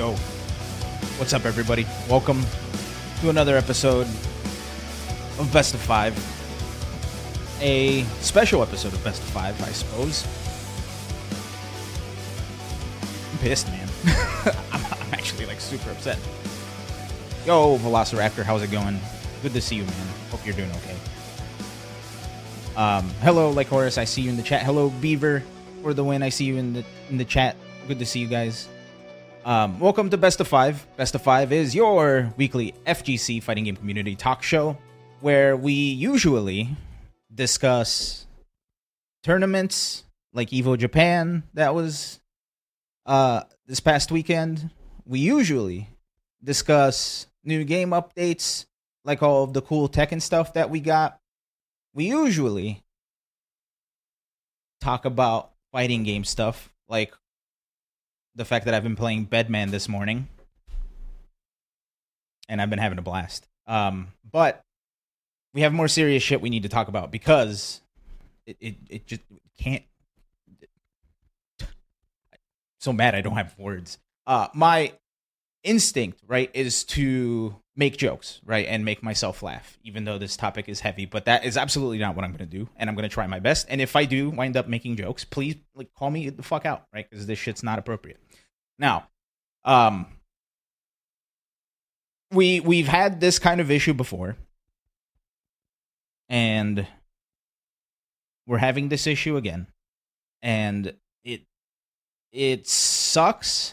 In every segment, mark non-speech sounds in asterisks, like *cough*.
Yo, what's up, everybody? Welcome to another episode of Best of Five. A special episode of Best of Five, I suppose. I'm pissed, man. *laughs* I'm, actually like super upset. Yo, Velociraptor, how's it going? Good to see you, man. Hope you're doing okay. Um, hello, like Horace, I see you in the chat. Hello, Beaver, for the win. I see you in the in the chat. Good to see you guys. Um, welcome to Best of Five. Best of Five is your weekly FGC fighting game community talk show where we usually discuss tournaments like Evo Japan that was uh, this past weekend. We usually discuss new game updates like all of the cool tech and stuff that we got. We usually talk about fighting game stuff like the fact that I've been playing Bedman this morning, and I've been having a blast. Um, but we have more serious shit we need to talk about because it it, it just can't. So mad I don't have words. Uh, my instinct, right, is to make jokes, right, and make myself laugh, even though this topic is heavy. But that is absolutely not what I'm going to do, and I'm going to try my best. And if I do wind up making jokes, please like call me the fuck out, right, because this shit's not appropriate. Now, um, we we've had this kind of issue before, and we're having this issue again, and it it sucks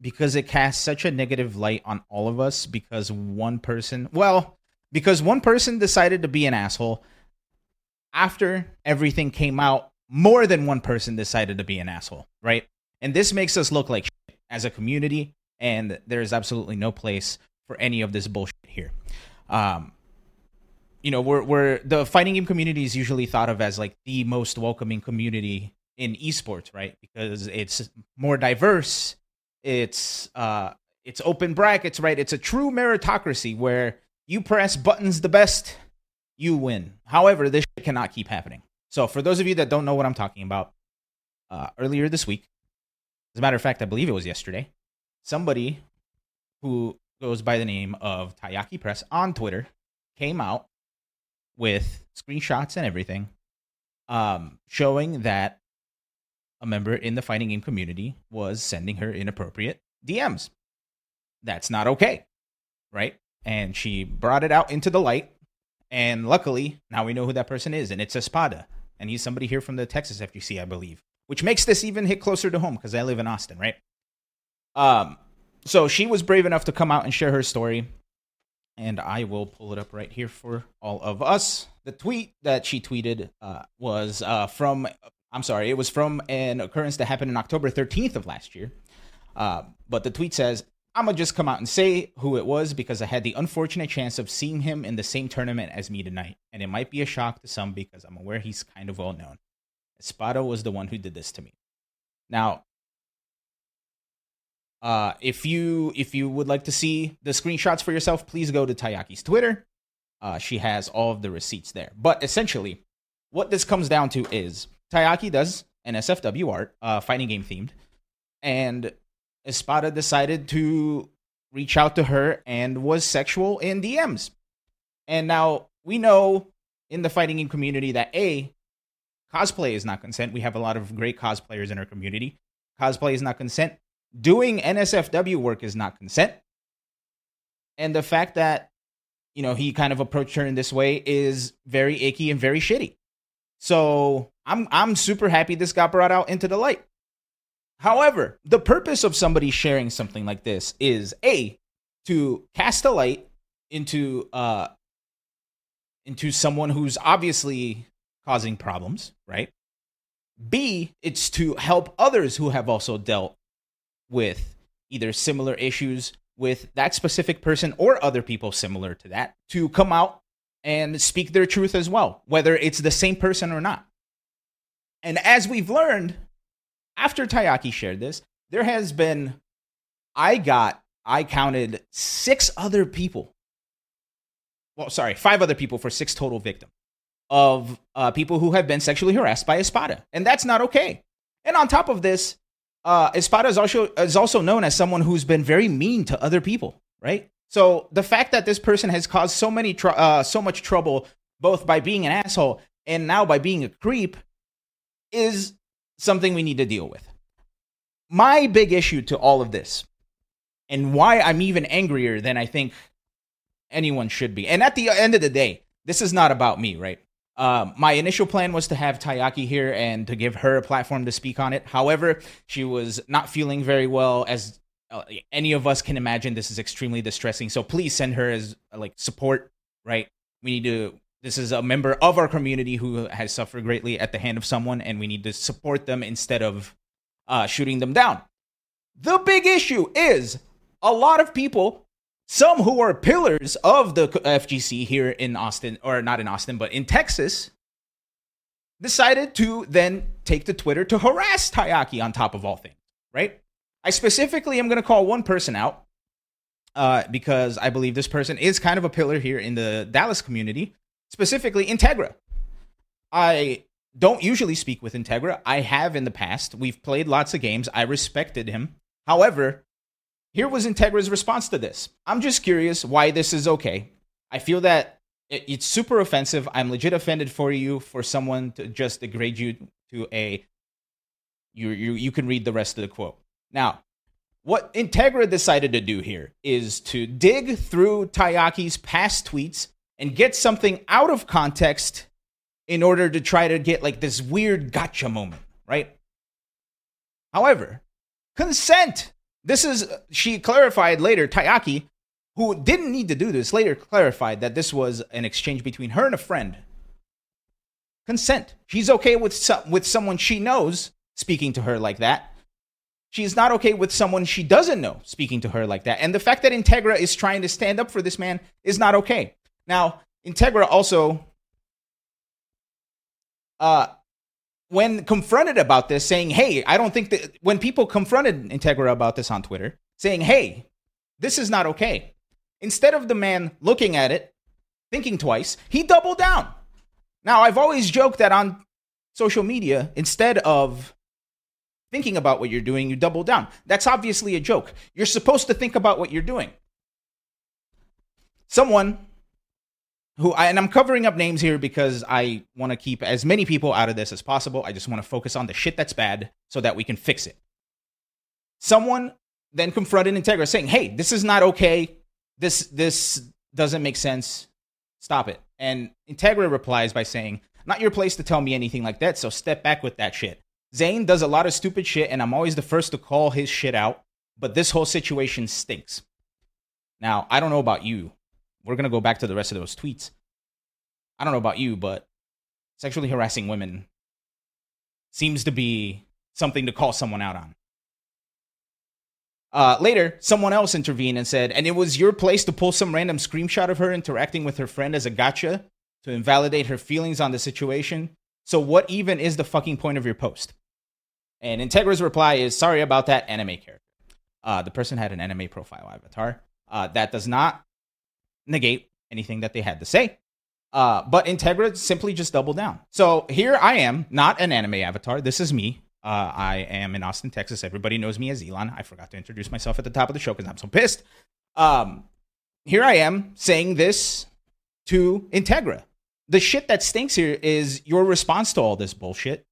because it casts such a negative light on all of us because one person, well, because one person decided to be an asshole after everything came out, more than one person decided to be an asshole, right? And this makes us look like shit as a community, and there is absolutely no place for any of this bullshit here. Um, you know, we're, we're the fighting game community is usually thought of as like the most welcoming community in esports, right? Because it's more diverse it's uh, it's open brackets, right? It's a true meritocracy where you press buttons the best, you win. However, this cannot keep happening. So, for those of you that don't know what I'm talking about, uh, earlier this week, as a matter of fact, I believe it was yesterday, somebody who goes by the name of Tayaki Press on Twitter came out with screenshots and everything um, showing that a member in the fighting game community was sending her inappropriate DMs. That's not okay, right? And she brought it out into the light. And luckily, now we know who that person is, and it's Espada. And he's somebody here from the Texas FGC, I believe, which makes this even hit closer to home because I live in Austin, right? Um, so she was brave enough to come out and share her story. And I will pull it up right here for all of us. The tweet that she tweeted uh, was uh, from I'm sorry, it was from an occurrence that happened in October 13th of last year. Uh, but the tweet says, I'm gonna just come out and say who it was because I had the unfortunate chance of seeing him in the same tournament as me tonight, and it might be a shock to some because I'm aware he's kind of well known. Espada was the one who did this to me. Now, uh, if you if you would like to see the screenshots for yourself, please go to Tayaki's Twitter. Uh, she has all of the receipts there. But essentially, what this comes down to is Tayaki does an SFW art, uh, fighting game themed, and Espada decided to reach out to her and was sexual in DMs. And now we know in the fighting game community that A, cosplay is not consent. We have a lot of great cosplayers in our community. Cosplay is not consent. Doing NSFW work is not consent. And the fact that, you know, he kind of approached her in this way is very icky and very shitty. So I'm I'm super happy this got brought out into the light. However, the purpose of somebody sharing something like this is a to cast a light into uh into someone who's obviously causing problems, right? B, it's to help others who have also dealt with either similar issues with that specific person or other people similar to that to come out and speak their truth as well, whether it's the same person or not. And as we've learned, after Tayaki shared this, there has been, I got, I counted six other people. Well, sorry, five other people for six total victims of uh, people who have been sexually harassed by Espada. And that's not okay. And on top of this, uh, Espada is also is also known as someone who's been very mean to other people, right? So the fact that this person has caused so many tr- uh, so much trouble both by being an asshole and now by being a creep is something we need to deal with. My big issue to all of this and why I'm even angrier than I think anyone should be. And at the end of the day, this is not about me, right? Uh, my initial plan was to have Tayaki here and to give her a platform to speak on it. However, she was not feeling very well, as any of us can imagine. This is extremely distressing. So please send her as like support. Right? We need to. This is a member of our community who has suffered greatly at the hand of someone, and we need to support them instead of uh, shooting them down. The big issue is a lot of people some who are pillars of the FGC here in Austin, or not in Austin, but in Texas, decided to then take to Twitter to harass Tayaki on top of all things, right? I specifically am going to call one person out uh, because I believe this person is kind of a pillar here in the Dallas community, specifically Integra. I don't usually speak with Integra. I have in the past. We've played lots of games. I respected him. However, here was Integra's response to this. I'm just curious why this is okay. I feel that it's super offensive. I'm legit offended for you for someone to just degrade you to a you you you can read the rest of the quote. Now, what Integra decided to do here is to dig through Tayaki's past tweets and get something out of context in order to try to get like this weird gotcha moment, right? However, consent this is, she clarified later, Tayaki, who didn't need to do this, later clarified that this was an exchange between her and a friend. Consent. She's okay with, some, with someone she knows speaking to her like that. She's not okay with someone she doesn't know speaking to her like that. And the fact that Integra is trying to stand up for this man is not okay. Now, Integra also uh, when confronted about this, saying, Hey, I don't think that when people confronted Integra about this on Twitter, saying, Hey, this is not okay. Instead of the man looking at it, thinking twice, he doubled down. Now, I've always joked that on social media, instead of thinking about what you're doing, you double down. That's obviously a joke. You're supposed to think about what you're doing. Someone who I, and I'm covering up names here because I want to keep as many people out of this as possible. I just want to focus on the shit that's bad so that we can fix it. Someone then confronted Integra saying, "Hey, this is not okay. This this doesn't make sense. Stop it." And Integra replies by saying, "Not your place to tell me anything like that, so step back with that shit." Zane does a lot of stupid shit and I'm always the first to call his shit out, but this whole situation stinks. Now, I don't know about you, we're gonna go back to the rest of those tweets. I don't know about you, but sexually harassing women seems to be something to call someone out on. Uh, later, someone else intervened and said, and it was your place to pull some random screenshot of her interacting with her friend as a gotcha to invalidate her feelings on the situation. So, what even is the fucking point of your post? And Integra's reply is, sorry about that anime character. Uh, the person had an anime profile avatar. Uh, that does not negate anything that they had to say. Uh, but Integra simply just doubled down. So here I am, not an anime avatar. This is me. Uh, I am in Austin, Texas. Everybody knows me as Ilan. I forgot to introduce myself at the top of the show because I'm so pissed. Um, here I am saying this to Integra. The shit that stinks here is your response to all this bullshit.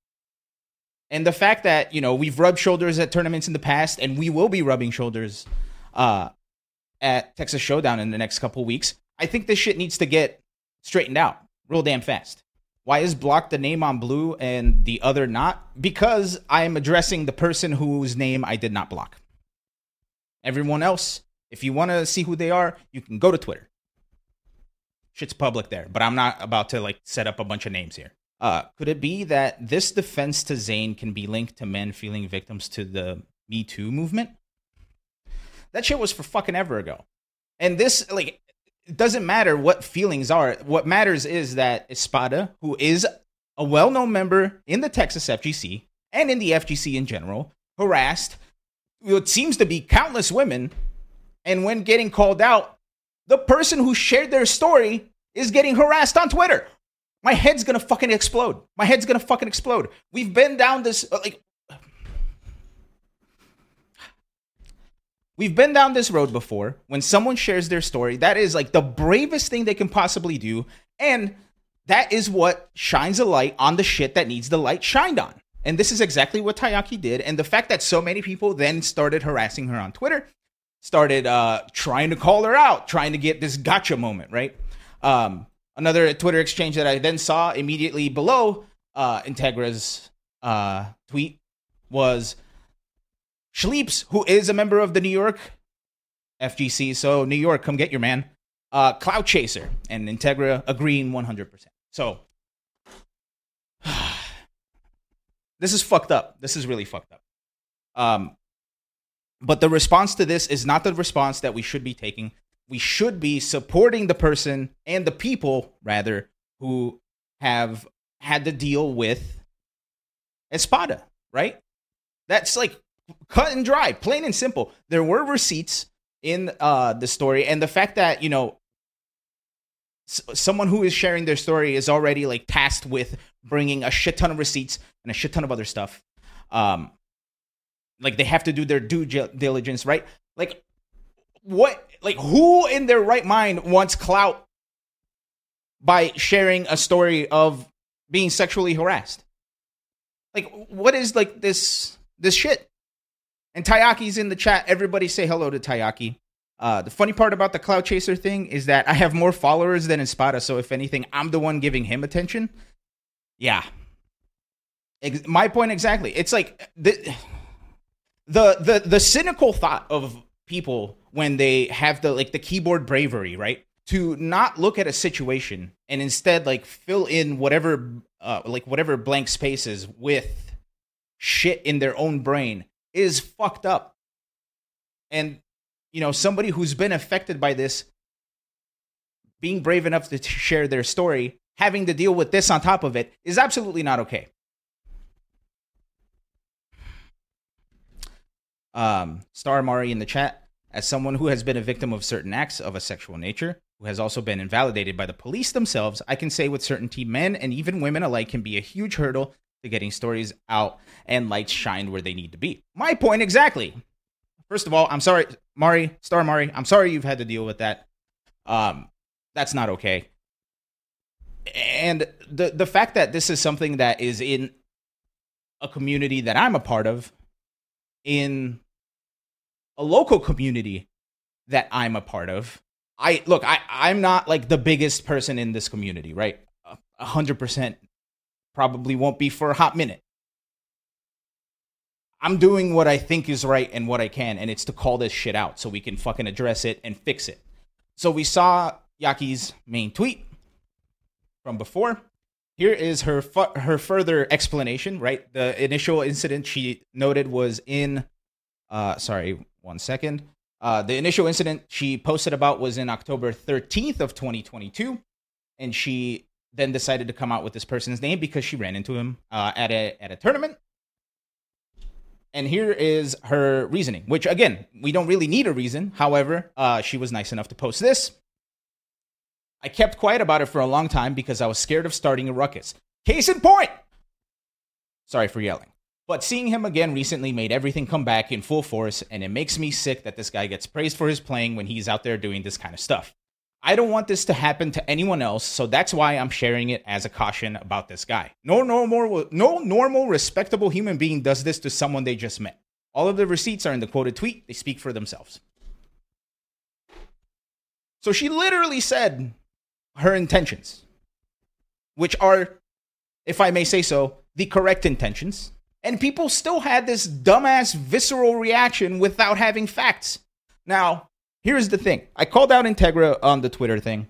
And the fact that, you know, we've rubbed shoulders at tournaments in the past and we will be rubbing shoulders uh, at Texas Showdown in the next couple weeks. I think this shit needs to get straightened out real damn fast. Why is block the name on blue and the other not? Because I am addressing the person whose name I did not block. Everyone else, if you want to see who they are, you can go to Twitter. Shit's public there, but I'm not about to like set up a bunch of names here. Uh, could it be that this defense to Zayn can be linked to men feeling victims to the Me Too movement? That shit was for fucking ever ago. And this, like, it doesn't matter what feelings are. What matters is that Espada, who is a well known member in the Texas FGC and in the FGC in general, harassed what seems to be countless women. And when getting called out, the person who shared their story is getting harassed on Twitter. My head's gonna fucking explode. My head's gonna fucking explode. We've been down this, uh, like, We've been down this road before. When someone shares their story, that is like the bravest thing they can possibly do. And that is what shines a light on the shit that needs the light shined on. And this is exactly what Tayaki did. And the fact that so many people then started harassing her on Twitter, started uh, trying to call her out, trying to get this gotcha moment, right? Um, another Twitter exchange that I then saw immediately below uh, Integra's uh, tweet was Schleeps, who is a member of the New York FGC. So, New York, come get your man. Uh, Cloud Chaser and Integra agreeing 100%. So, *sighs* this is fucked up. This is really fucked up. Um, but the response to this is not the response that we should be taking. We should be supporting the person and the people, rather, who have had to deal with Espada, right? That's like cut and dry, plain and simple. There were receipts in uh, the story, and the fact that you know someone who is sharing their story is already like tasked with bringing a shit ton of receipts and a shit ton of other stuff. Um, like they have to do their due diligence, right? Like what? Like who in their right mind wants clout by sharing a story of being sexually harassed? Like what is like this this shit? And Tayaki's in the chat. Everybody say hello to Tayaki. Uh, the funny part about the Cloud Chaser thing is that I have more followers than Espada, so if anything, I'm the one giving him attention. Yeah. Ex- my point exactly. It's like the, the the the cynical thought of people when they have the like the keyboard bravery, right? To not look at a situation and instead like fill in whatever uh like whatever blank spaces with shit in their own brain is fucked up. And you know, somebody who's been affected by this being brave enough to share their story, having to deal with this on top of it is absolutely not okay. Um, Star Mari in the chat, as someone who has been a victim of certain acts of a sexual nature, who has also been invalidated by the police themselves, I can say with certainty men and even women alike can be a huge hurdle to getting stories out and lights shined where they need to be. My point exactly. First of all, I'm sorry, Mari, Star Mari. I'm sorry you've had to deal with that. Um, that's not okay. And the the fact that this is something that is in a community that I'm a part of, in a local community that I'm a part of. I look, I I'm not like the biggest person in this community, right? A hundred percent, probably won't be for a hot minute. I'm doing what I think is right and what I can, and it's to call this shit out so we can fucking address it and fix it. So we saw Yaki's main tweet from before. Here is her fu- her further explanation. Right, the initial incident she noted was in. Uh, sorry, one second. Uh, the initial incident she posted about was in October 13th of 2022, and she then decided to come out with this person's name because she ran into him uh, at a at a tournament and here is her reasoning, which again, we don't really need a reason. However, uh, she was nice enough to post this. I kept quiet about it for a long time because I was scared of starting a ruckus. Case in point! Sorry for yelling. But seeing him again recently made everything come back in full force, and it makes me sick that this guy gets praised for his playing when he's out there doing this kind of stuff. I don't want this to happen to anyone else, so that's why I'm sharing it as a caution about this guy. No normal, no normal, respectable human being does this to someone they just met. All of the receipts are in the quoted tweet, they speak for themselves. So she literally said her intentions, which are, if I may say so, the correct intentions. And people still had this dumbass visceral reaction without having facts. Now, here's the thing I called out Integra on the Twitter thing.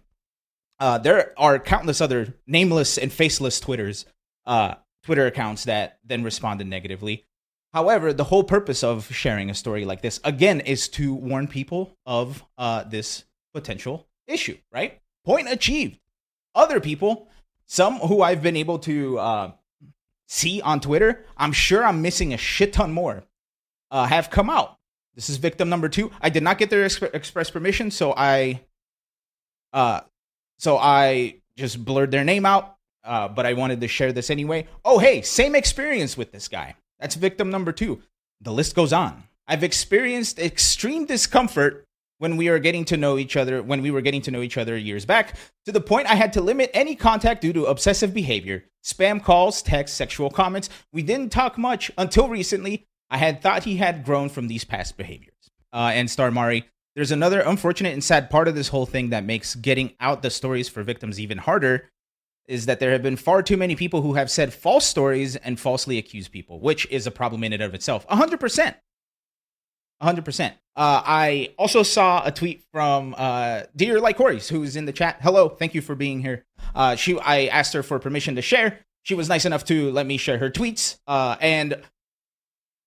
Uh, there are countless other nameless and faceless Twitters, uh, Twitter accounts that then responded negatively. However, the whole purpose of sharing a story like this, again, is to warn people of uh, this potential issue, right? Point achieved. Other people, some who I've been able to uh, see on Twitter, I'm sure I'm missing a shit ton more, uh, have come out this is victim number two. I did not get their exp- express permission, so I, uh, so I just blurred their name out. Uh, but I wanted to share this anyway. Oh, hey, same experience with this guy. That's victim number two. The list goes on. I've experienced extreme discomfort when we are getting to know each other, when we were getting to know each other years back, to the point I had to limit any contact due to obsessive behavior, spam calls, texts, sexual comments. We didn't talk much until recently. I had thought he had grown from these past behaviors. Uh, and Star Mari, there's another unfortunate and sad part of this whole thing that makes getting out the stories for victims even harder is that there have been far too many people who have said false stories and falsely accused people, which is a problem in and of itself. 100%. 100%. Uh, I also saw a tweet from uh, Dear Like Corey's, who's in the chat. Hello, thank you for being here. Uh, she, I asked her for permission to share. She was nice enough to let me share her tweets. Uh, and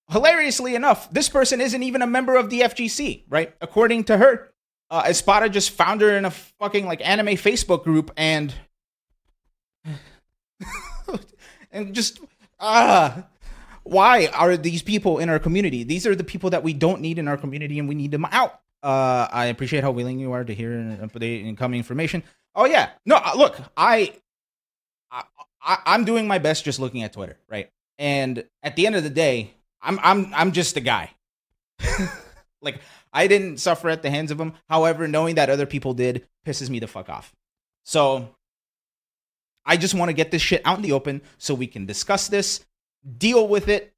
hilariously enough, this person isn't even a member of the FGC, right? According to her, uh, Espada just found her in a fucking like anime Facebook group and *laughs* and just ah why are these people in our community? These are the people that we don't need in our community, and we need them out. Uh, I appreciate how willing you are to hear and update incoming information. Oh yeah, no, uh, look, I, I, I'm doing my best just looking at Twitter, right? And at the end of the day, I'm I'm I'm just a guy. *laughs* like I didn't suffer at the hands of them. However, knowing that other people did pisses me the fuck off. So I just want to get this shit out in the open so we can discuss this deal with it,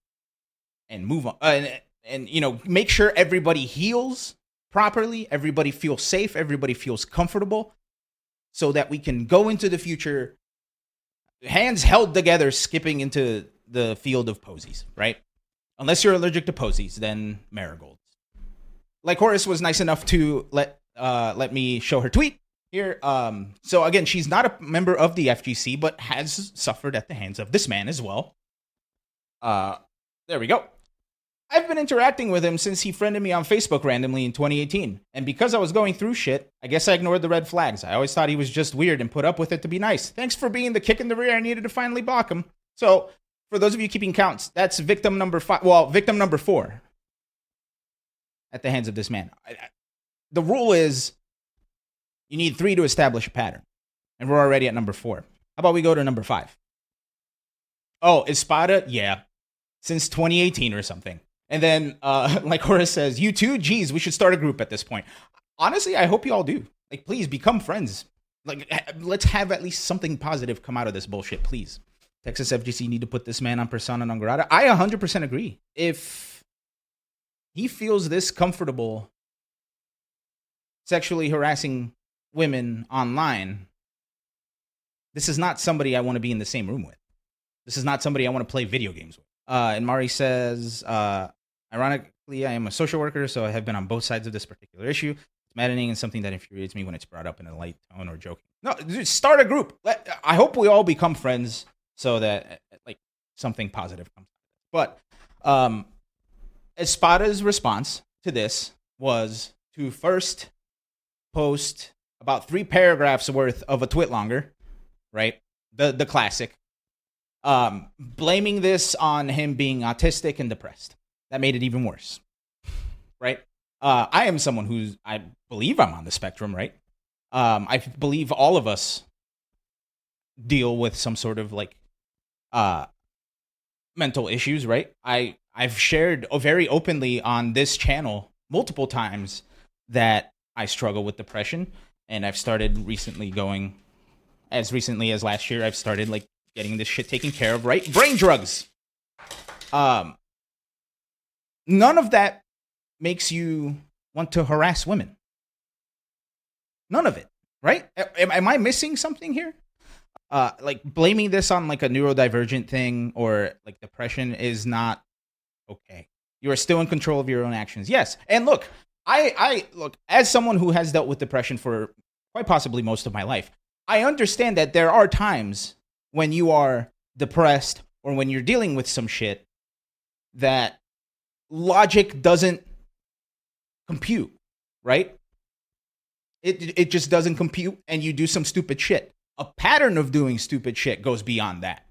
and move on. Uh, and, and, you know, make sure everybody heals properly, everybody feels safe, everybody feels comfortable, so that we can go into the future hands held together, skipping into the field of posies, right? Unless you're allergic to posies, then marigolds. Like Horace was nice enough to let uh, let me show her tweet here. Um, so again, she's not a member of the FGC, but has suffered at the hands of this man as well. Uh, there we go. I've been interacting with him since he friended me on Facebook randomly in 2018. And because I was going through shit, I guess I ignored the red flags. I always thought he was just weird and put up with it to be nice. Thanks for being the kick in the rear I needed to finally block him. So, for those of you keeping counts, that's victim number five. Well, victim number four at the hands of this man. The rule is you need three to establish a pattern. And we're already at number four. How about we go to number five? Oh, Espada? Yeah since 2018 or something. And then, uh, *laughs* like Horace says, you too? Geez, we should start a group at this point. Honestly, I hope you all do. Like, please become friends. Like, let's have at least something positive come out of this bullshit, please. Texas FGC need to put this man on persona non grata. I 100% agree. If he feels this comfortable sexually harassing women online, this is not somebody I want to be in the same room with. This is not somebody I want to play video games with. Uh, and Mari says, uh, ironically, I am a social worker, so I have been on both sides of this particular issue. It's maddening and something that infuriates me when it's brought up in a light tone or joking. No, start a group. Let, I hope we all become friends so that like something positive comes. But um, Espada's response to this was to first post about three paragraphs worth of a TwitLonger, right? The the classic um, blaming this on him being autistic and depressed. That made it even worse. Right? Uh, I am someone who's, I believe I'm on the spectrum, right? Um, I believe all of us deal with some sort of like uh, mental issues, right? I, I've shared very openly on this channel multiple times that I struggle with depression. And I've started recently going, as recently as last year, I've started like getting this shit taken care of, right? Brain drugs. Um, none of that makes you want to harass women. None of it, right? Am, am I missing something here? Uh, like blaming this on like a neurodivergent thing or like depression is not okay. You are still in control of your own actions. Yes. And look, I, I look as someone who has dealt with depression for quite possibly most of my life. I understand that there are times when you are depressed or when you're dealing with some shit that logic doesn't compute, right? It it just doesn't compute and you do some stupid shit. A pattern of doing stupid shit goes beyond that.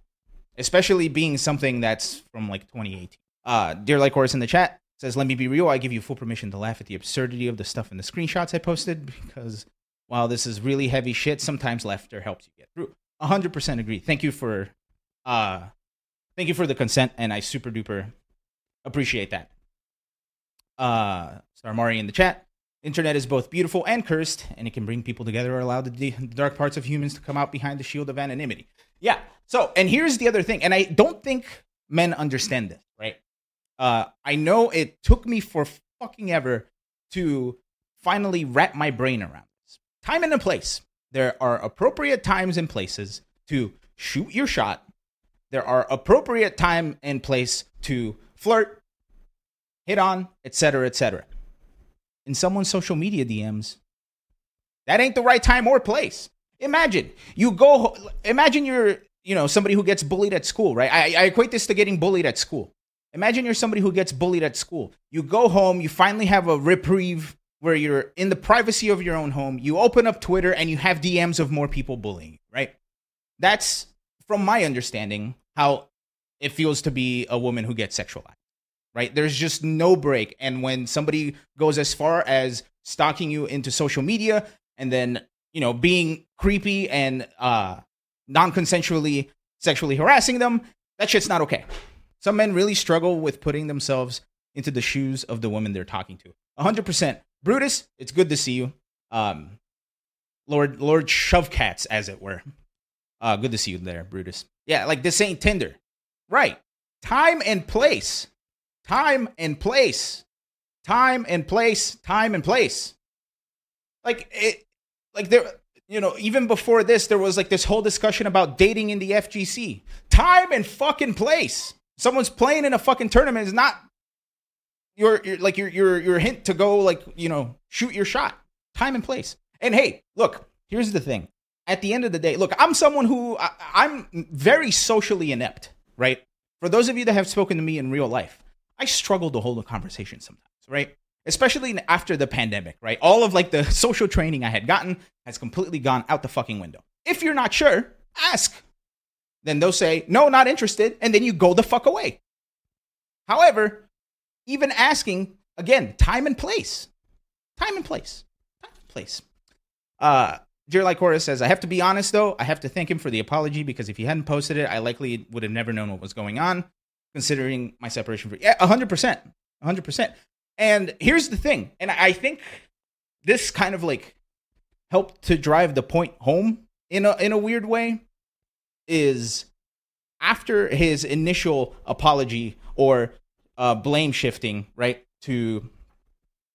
Especially being something that's from like 2018. Uh Dear Like Horace in the chat says, Let me be real, I give you full permission to laugh at the absurdity of the stuff in the screenshots I posted because while this is really heavy shit, sometimes laughter helps you get through hundred percent agree. Thank you for, uh, thank you for the consent, and I super duper appreciate that. Uh, Star Mari in the chat. Internet is both beautiful and cursed, and it can bring people together or allow the, the dark parts of humans to come out behind the shield of anonymity. Yeah. So, and here's the other thing, and I don't think men understand this, right? Uh, I know it took me for fucking ever to finally wrap my brain around this. Time and a place. There are appropriate times and places to shoot your shot. There are appropriate time and place to flirt, hit on, etc., etc. In someone's social media DMs, that ain't the right time or place. Imagine you go. Imagine you're, you know, somebody who gets bullied at school, right? I, I equate this to getting bullied at school. Imagine you're somebody who gets bullied at school. You go home, you finally have a reprieve where you're in the privacy of your own home. You open up Twitter and you have DMs of more people bullying you, right? That's, from my understanding, how it feels to be a woman who gets sexualized, right? There's just no break. And when somebody goes as far as stalking you into social media and then, you know, being creepy and uh, non consensually sexually harassing them, that shit's not okay. Some men really struggle with putting themselves into the shoes of the woman they're talking to. 100%. Brutus, it's good to see you. Um, Lord Lord Shovecats, as it were. Uh, good to see you there, Brutus. Yeah, like this ain't Tinder. Right. Time and place. Time and place. Time and place. Time and place. Like it like there you know, even before this, there was like this whole discussion about dating in the FGC. Time and fucking place. Someone's playing in a fucking tournament is not your, your like your your your hint to go like you know shoot your shot. Time and place. And hey, look, here's the thing. At the end of the day, look, I'm someone who I, I'm very socially inept, right? For those of you that have spoken to me in real life, I struggle to hold a conversation sometimes, right? Especially after the pandemic, right? All of like the *laughs* social training I had gotten has completely gone out the fucking window. If you're not sure, ask. Then they'll say, no, not interested. And then you go the fuck away. However, even asking again time and place time and place time and place uh Jerry Chorus says, I have to be honest though. I have to thank him for the apology because if he hadn't posted it, I likely would have never known what was going on, considering my separation from yeah, hundred percent. hundred percent. And here's the thing, and I think this kind of like helped to drive the point home in a in a weird way, is after his initial apology or uh, blame shifting, right, to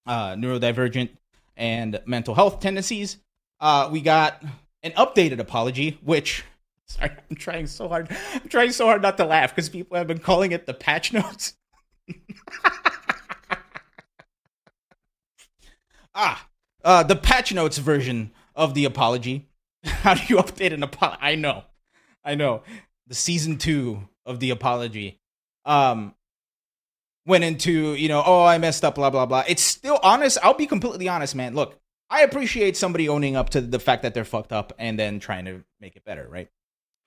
uh, neurodivergent and mental health tendencies. Uh, we got an updated apology, which *laughs* sorry, I'm trying so hard. I'm trying so hard not to laugh because people have been calling it the patch notes. *laughs* ah, uh, the patch notes version of the apology. *laughs* How do you update an apology? I know, I know. The season two of the apology. Um, went into, you know, oh, I messed up, blah, blah, blah. It's still honest. I'll be completely honest, man. Look, I appreciate somebody owning up to the fact that they're fucked up and then trying to make it better, right?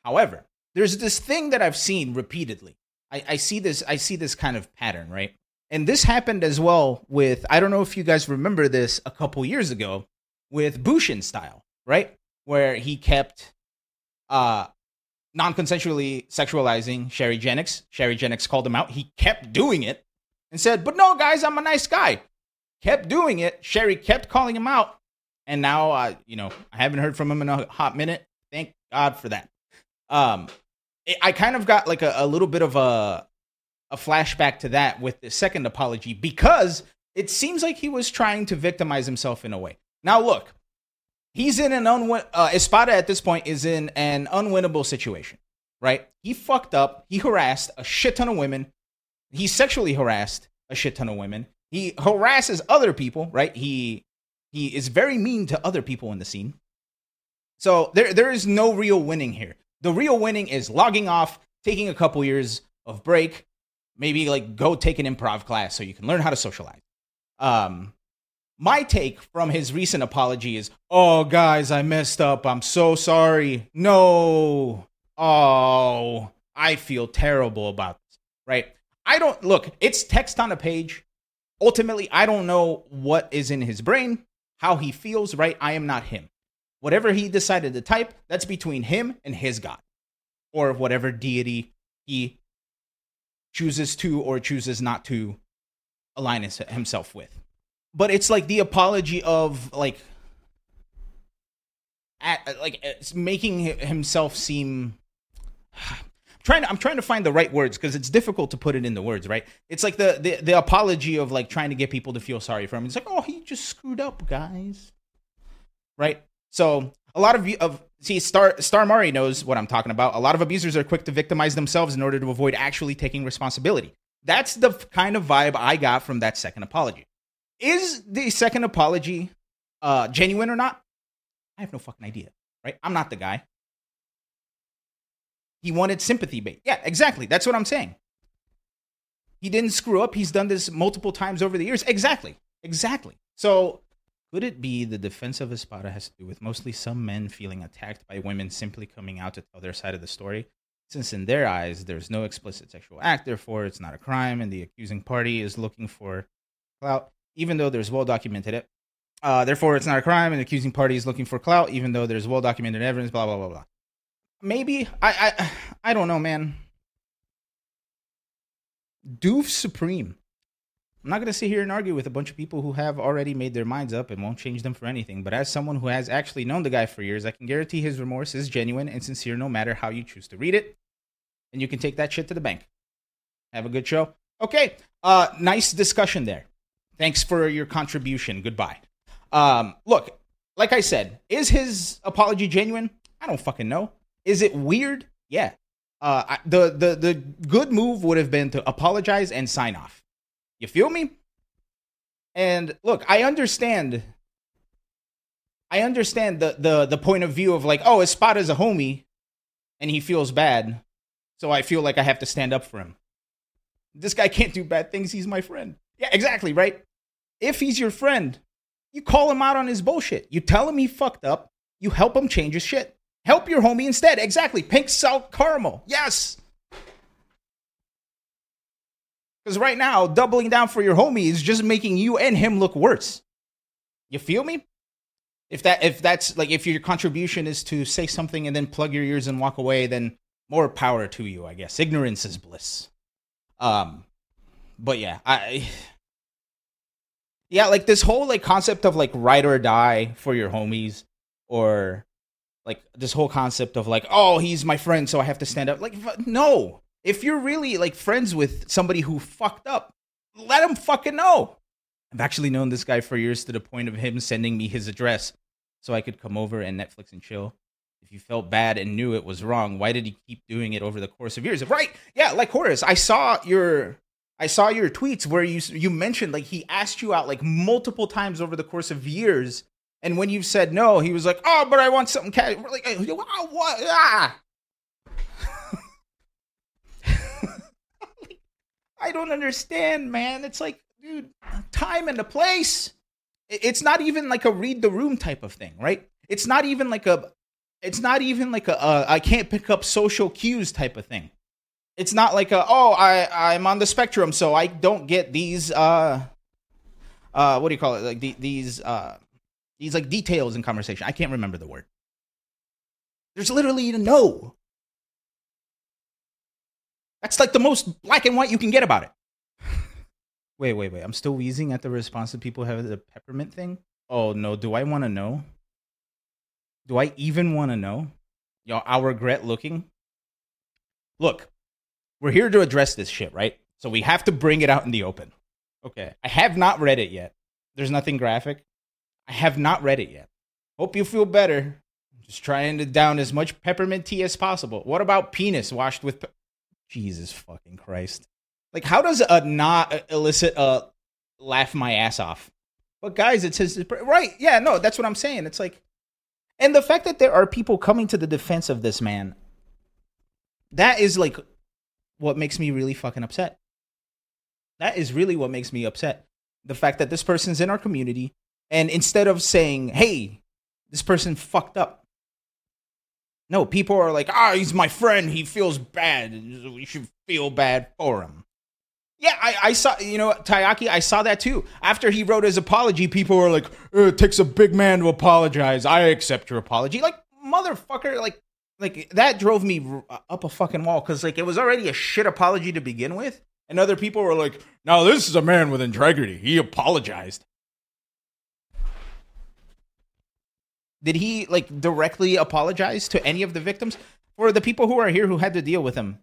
However, there's this thing that I've seen repeatedly. I, I see this, I see this kind of pattern, right? And this happened as well with, I don't know if you guys remember this a couple years ago with Bushin style, right? Where he kept uh non-consensually sexualizing Sherry Jennings. Sherry Jennings called him out. He kept doing it and said, But no, guys, I'm a nice guy. Kept doing it. Sherry kept calling him out. And now, uh, you know, I haven't heard from him in a hot minute. Thank God for that. Um, it, I kind of got like a, a little bit of a, a flashback to that with the second apology because it seems like he was trying to victimize himself in a way. Now, look, he's in an unwin. Uh, Espada at this point is in an unwinnable situation, right? He fucked up. He harassed a shit ton of women he sexually harassed a shit ton of women. He harasses other people, right? He he is very mean to other people in the scene. So there there is no real winning here. The real winning is logging off, taking a couple years of break, maybe like go take an improv class so you can learn how to socialize. Um my take from his recent apology is, "Oh guys, I messed up. I'm so sorry. No. Oh, I feel terrible about this." Right? I don't look, it's text on a page. Ultimately, I don't know what is in his brain, how he feels, right? I am not him. Whatever he decided to type, that's between him and his God, or whatever deity he chooses to or chooses not to align his, himself with. But it's like the apology of like at like making himself seem trying to, I'm trying to find the right words because it's difficult to put it in the words, right? It's like the, the the apology of like trying to get people to feel sorry for him. It's like, oh, he just screwed up, guys. Right? So a lot of of see Star Star Mari knows what I'm talking about. A lot of abusers are quick to victimize themselves in order to avoid actually taking responsibility. That's the kind of vibe I got from that second apology. Is the second apology uh genuine or not? I have no fucking idea, right? I'm not the guy. He wanted sympathy bait. Yeah, exactly. That's what I'm saying. He didn't screw up. He's done this multiple times over the years. Exactly. Exactly. So, could it be the defense of Espada has to do with mostly some men feeling attacked by women simply coming out to tell their side of the story? Since in their eyes, there's no explicit sexual act, therefore it's not a crime, and the accusing party is looking for clout, even though there's well documented uh, therefore, it's not a crime, and the accusing party is looking for clout, even though there's well documented evidence. Blah blah blah blah. Maybe I I I don't know, man. Doof supreme. I'm not gonna sit here and argue with a bunch of people who have already made their minds up and won't change them for anything. But as someone who has actually known the guy for years, I can guarantee his remorse is genuine and sincere, no matter how you choose to read it. And you can take that shit to the bank. Have a good show. Okay. Uh, nice discussion there. Thanks for your contribution. Goodbye. Um, look, like I said, is his apology genuine? I don't fucking know. Is it weird? Yeah. Uh, the the the good move would have been to apologize and sign off. You feel me? And look, I understand. I understand the the the point of view of like, oh, Espada is a homie, and he feels bad, so I feel like I have to stand up for him. This guy can't do bad things. He's my friend. Yeah, exactly, right? If he's your friend, you call him out on his bullshit. You tell him he fucked up. You help him change his shit. Help your homie instead. Exactly. Pink salt caramel. Yes. Because right now, doubling down for your homie is just making you and him look worse. You feel me? If that if that's like if your contribution is to say something and then plug your ears and walk away, then more power to you, I guess. Ignorance is bliss. Um but yeah, I yeah, like this whole like concept of like ride or die for your homies, or like this whole concept of like, oh, he's my friend, so I have to stand up. Like, no. If you're really like friends with somebody who fucked up, let him fucking know. I've actually known this guy for years to the point of him sending me his address so I could come over and Netflix and chill. If you felt bad and knew it was wrong, why did he keep doing it over the course of years? Right? Yeah, like Horace, I saw your I saw your tweets where you you mentioned like he asked you out like multiple times over the course of years, and when you said no, he was like, "Oh, but I want something casual." We're like, oh, what? Ah. *laughs* I don't understand, man. It's like, dude, time and the place. It's not even like a read the room type of thing, right? It's not even like a, it's not even like a, a I can't pick up social cues type of thing it's not like a oh I I'm on the spectrum so I don't get these uh uh what do you call it like the, these uh these like details in conversation. I can't remember the word. There's literally a no. That's like the most black and white you can get about it. *sighs* wait, wait, wait. I'm still wheezing at the response that people have the peppermint thing. Oh no, do I want to know? Do I even want to know? Y'all, I regret looking. Look, we're here to address this shit, right? So we have to bring it out in the open. Okay. I have not read it yet. There's nothing graphic. I have not read it yet. Hope you feel better. just trying to down as much peppermint tea as possible. What about penis washed with pe- Jesus fucking Christ. Like how does a not uh, elicit a uh, laugh my ass off? But guys, it says right. Yeah, no, that's what I'm saying. It's like and the fact that there are people coming to the defense of this man that is like what makes me really fucking upset. That is really what makes me upset. The fact that this person's in our community, and instead of saying, hey, this person fucked up, no, people are like, ah, he's my friend. He feels bad. We should feel bad for him. Yeah, I, I saw, you know, Tayaki, I saw that too. After he wrote his apology, people were like, it takes a big man to apologize. I accept your apology. Like, motherfucker, like, like that drove me up a fucking wall because like it was already a shit apology to begin with And other people were like, "No, this is a man with integrity. He apologized." Did he like directly apologize to any of the victims? For the people who are here who had to deal with him,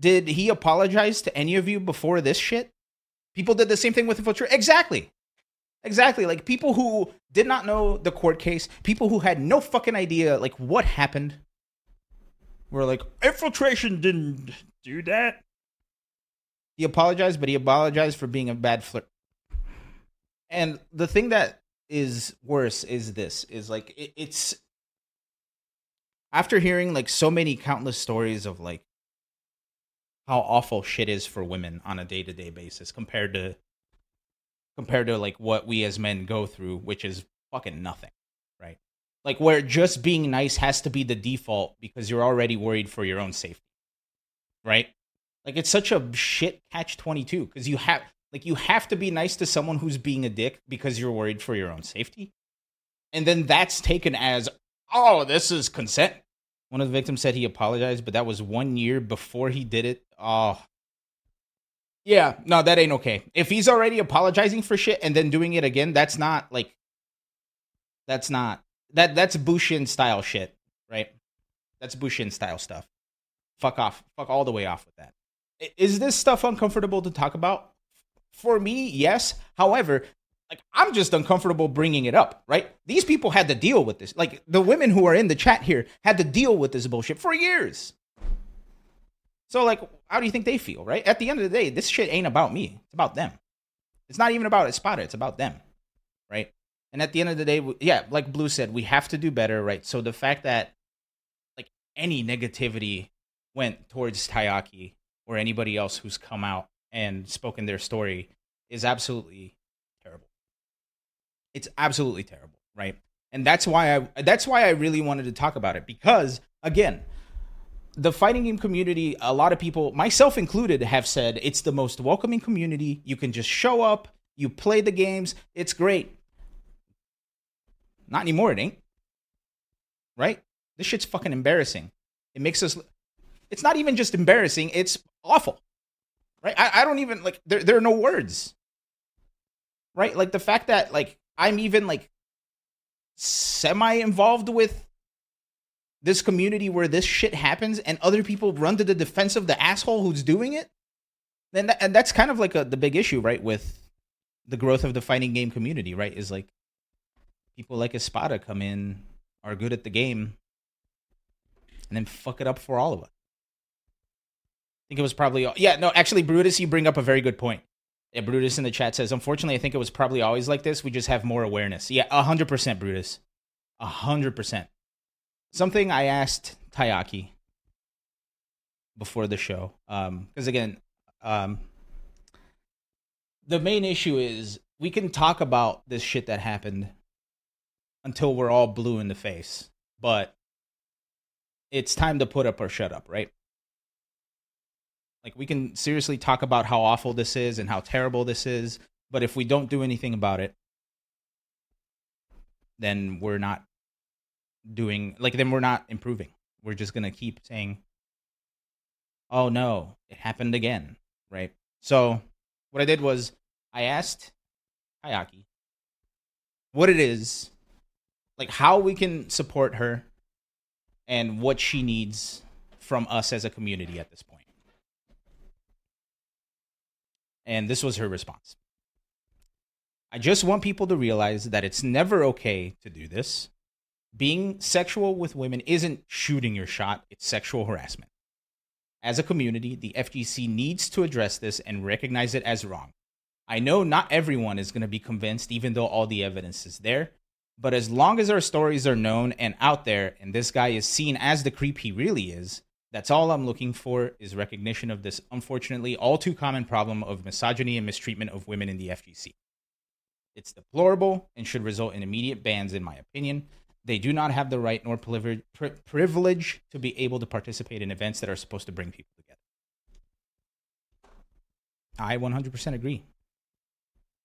did he apologize to any of you before this shit? People did the same thing with infiltration. Exactly. Exactly. Like people who did not know the court case, people who had no fucking idea like what happened were like, infiltration didn't do that. He apologized, but he apologized for being a bad flirt. And the thing that is worse is this is like it, it's after hearing like so many countless stories of like how awful shit is for women on a day-to-day basis compared to compared to like what we as men go through which is fucking nothing right? Like where just being nice has to be the default because you're already worried for your own safety right? Like it's such a shit catch 22 because you have like you have to be nice to someone who's being a dick because you're worried for your own safety and then that's taken as oh this is consent one of the victims said he apologized but that was one year before he did it oh yeah, no, that ain't okay. If he's already apologizing for shit and then doing it again, that's not like that's not that that's Bushin style shit, right? That's Bushin style stuff. Fuck off. Fuck all the way off with that. Is this stuff uncomfortable to talk about? For me, yes. However, like I'm just uncomfortable bringing it up, right? These people had to deal with this. Like the women who are in the chat here had to deal with this bullshit for years. So like, how do you think they feel, right? At the end of the day, this shit ain't about me. It's about them. It's not even about Espada. It's about them, right? And at the end of the day, yeah, like Blue said, we have to do better, right? So the fact that like any negativity went towards Tayaki or anybody else who's come out and spoken their story is absolutely terrible. It's absolutely terrible, right? And that's why I that's why I really wanted to talk about it because again, the fighting game community, a lot of people, myself included, have said it's the most welcoming community. You can just show up, you play the games, it's great. Not anymore, it ain't. Right? This shit's fucking embarrassing. It makes us. It's not even just embarrassing, it's awful. Right? I, I don't even, like, there, there are no words. Right? Like, the fact that, like, I'm even, like, semi involved with this community where this shit happens and other people run to the defense of the asshole who's doing it, then that, and that's kind of like a, the big issue, right? With the growth of the fighting game community, right? Is like people like Espada come in, are good at the game, and then fuck it up for all of us. I think it was probably yeah no actually Brutus you bring up a very good point. Yeah, Brutus in the chat says unfortunately I think it was probably always like this. We just have more awareness. Yeah, hundred percent Brutus, hundred percent something I asked Tayaki before the show, because um, again, um, the main issue is we can talk about this shit that happened until we're all blue in the face, but it's time to put up or shut up, right? Like we can seriously talk about how awful this is and how terrible this is, but if we don't do anything about it, then we're not doing like then we're not improving. We're just gonna keep saying, "Oh no, it happened again," right? So what I did was I asked Hayaki what it is, like how we can support her, and what she needs from us as a community at this point. And this was her response. I just want people to realize that it's never okay to do this being sexual with women isn't shooting your shot, it's sexual harassment. As a community, the FGC needs to address this and recognize it as wrong. I know not everyone is going to be convinced, even though all the evidence is there. But as long as our stories are known and out there, and this guy is seen as the creep he really is, that's all I'm looking for is recognition of this unfortunately all too common problem of misogyny and mistreatment of women in the FGC. It's deplorable and should result in immediate bans, in my opinion. They do not have the right nor privilege to be able to participate in events that are supposed to bring people together. I 100% agree.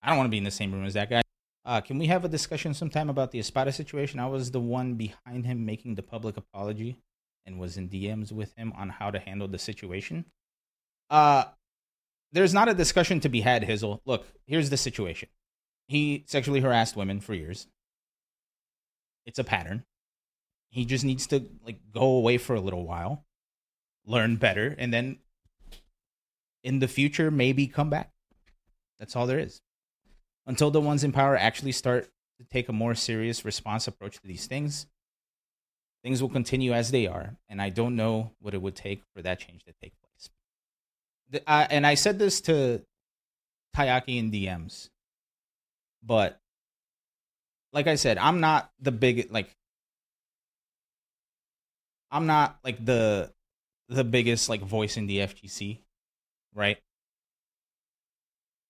I don't want to be in the same room as that guy. Uh, can we have a discussion sometime about the Espada situation? I was the one behind him making the public apology and was in DMs with him on how to handle the situation. Uh, there's not a discussion to be had, Hizzle. Look, here's the situation. He sexually harassed women for years. It's a pattern. He just needs to like go away for a little while, learn better, and then in the future maybe come back. That's all there is. Until the ones in power actually start to take a more serious response approach to these things, things will continue as they are, and I don't know what it would take for that change to take place. The, uh, and I said this to Tayaki in DMs, but like I said, I'm not the big like I'm not like the the biggest like voice in the FGC, right?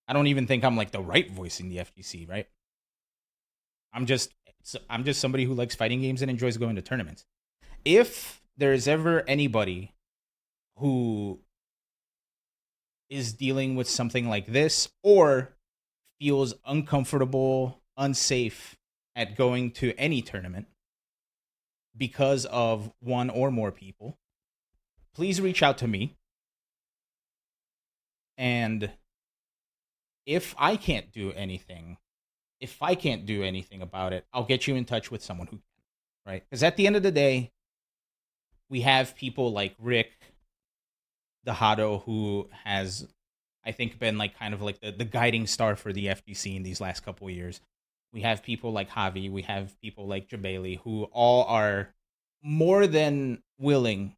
I don't even think I'm like the right voice in the FGC, right? I'm just I'm just somebody who likes fighting games and enjoys going to tournaments. If there is ever anybody who is dealing with something like this or feels uncomfortable, unsafe at going to any tournament because of one or more people, please reach out to me. And if I can't do anything, if I can't do anything about it, I'll get you in touch with someone who can, right? Because at the end of the day, we have people like Rick Dehado who has I think been like kind of like the, the guiding star for the FGC in these last couple of years. We have people like Javi, we have people like Jabali who all are more than willing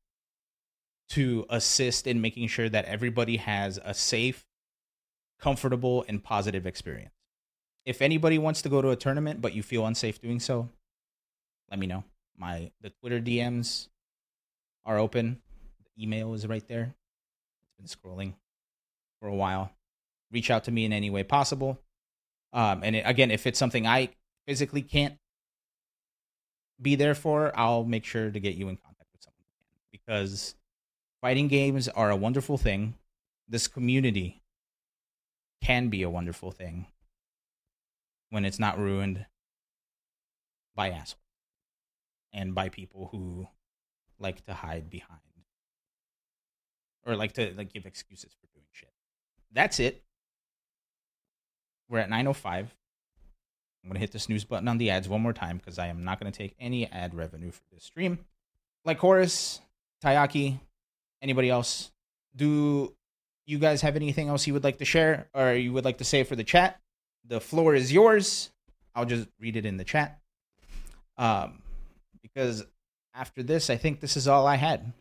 to assist in making sure that everybody has a safe, comfortable, and positive experience. If anybody wants to go to a tournament but you feel unsafe doing so, let me know. My the Twitter DMs are open. The email is right there. It's been scrolling for a while. Reach out to me in any way possible. Um, and it, again, if it's something I physically can't be there for, I'll make sure to get you in contact with someone because fighting games are a wonderful thing. This community can be a wonderful thing when it's not ruined by assholes and by people who like to hide behind or like to like give excuses for doing shit. That's it. We're at 905. I'm going to hit the snooze button on the ads one more time because I am not going to take any ad revenue for this stream. Like Horace, Tayaki, anybody else, do you guys have anything else you would like to share or you would like to say for the chat? The floor is yours. I'll just read it in the chat. Um, because after this, I think this is all I had.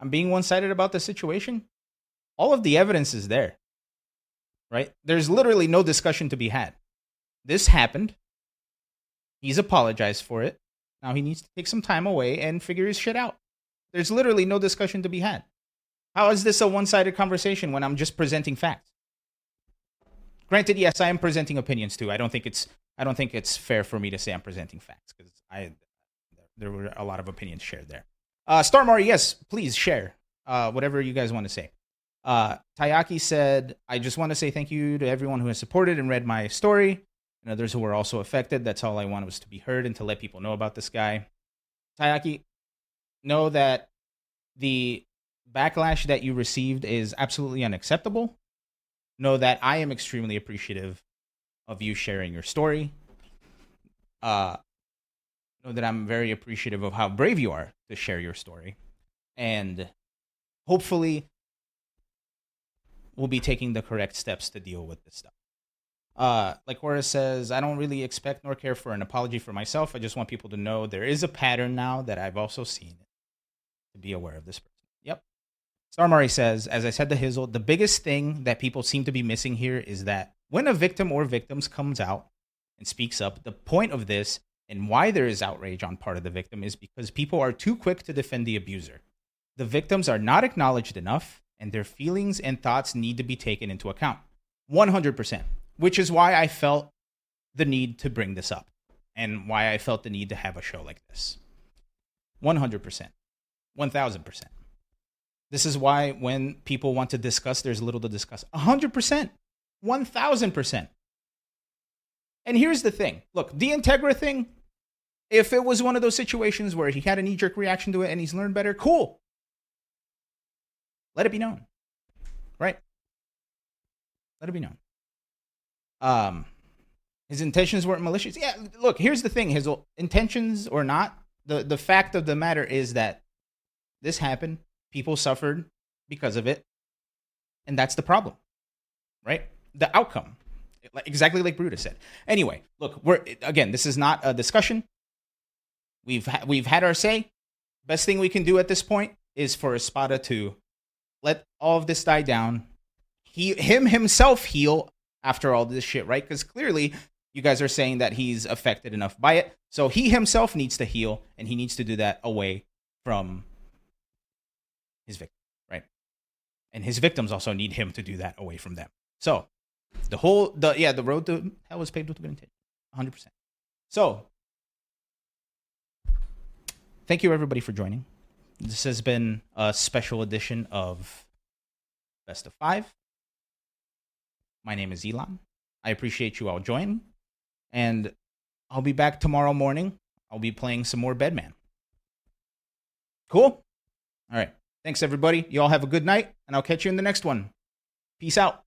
I'm being one sided about the situation. All of the evidence is there, right? There's literally no discussion to be had. This happened. He's apologized for it. Now he needs to take some time away and figure his shit out. There's literally no discussion to be had. How is this a one sided conversation when I'm just presenting facts? Granted, yes, I am presenting opinions too. I don't think it's I don't think it's fair for me to say I'm presenting facts because I there were a lot of opinions shared there. Uh, Star Mario, yes, please share uh, whatever you guys want to say. Uh, Tayaki said, I just want to say thank you to everyone who has supported and read my story and others who were also affected. That's all I wanted was to be heard and to let people know about this guy. Tayaki, know that the backlash that you received is absolutely unacceptable. Know that I am extremely appreciative of you sharing your story. Uh, know that I'm very appreciative of how brave you are to share your story. And hopefully, we'll be taking the correct steps to deal with this stuff. Uh, like Horace says, I don't really expect nor care for an apology for myself. I just want people to know there is a pattern now that I've also seen to be aware of this person. Yep. Star Murray says, as I said to Hizzle, the biggest thing that people seem to be missing here is that when a victim or victims comes out and speaks up, the point of this and why there is outrage on part of the victim is because people are too quick to defend the abuser. The victims are not acknowledged enough, and their feelings and thoughts need to be taken into account. 100%. Which is why I felt the need to bring this up and why I felt the need to have a show like this. 100%. 1000%. This is why when people want to discuss, there's little to discuss. 100%. 1000%. And here's the thing look, the Integra thing, if it was one of those situations where he had a knee jerk reaction to it and he's learned better, cool. Let it be known. Right? Let it be known. Um, his intentions weren't malicious. Yeah, look, here's the thing: his intentions or not, the the fact of the matter is that this happened. People suffered because of it, and that's the problem, right? The outcome, exactly like Brutus said. Anyway, look, we're again. This is not a discussion. We've ha- we've had our say. Best thing we can do at this point is for Espada to let all of this die down. He him himself heal after all this shit, right? Because clearly you guys are saying that he's affected enough by it. So he himself needs to heal, and he needs to do that away from his victim, right? And his victims also need him to do that away from them. So the whole the yeah, the road to hell was paved with good intent. 100%. So thank you everybody for joining. This has been a special edition of Best of Five. My name is Ilan. I appreciate you all joining, and I'll be back tomorrow morning. I'll be playing some more Bedman. Cool? All right. Thanks, everybody. You all have a good night, and I'll catch you in the next one. Peace out.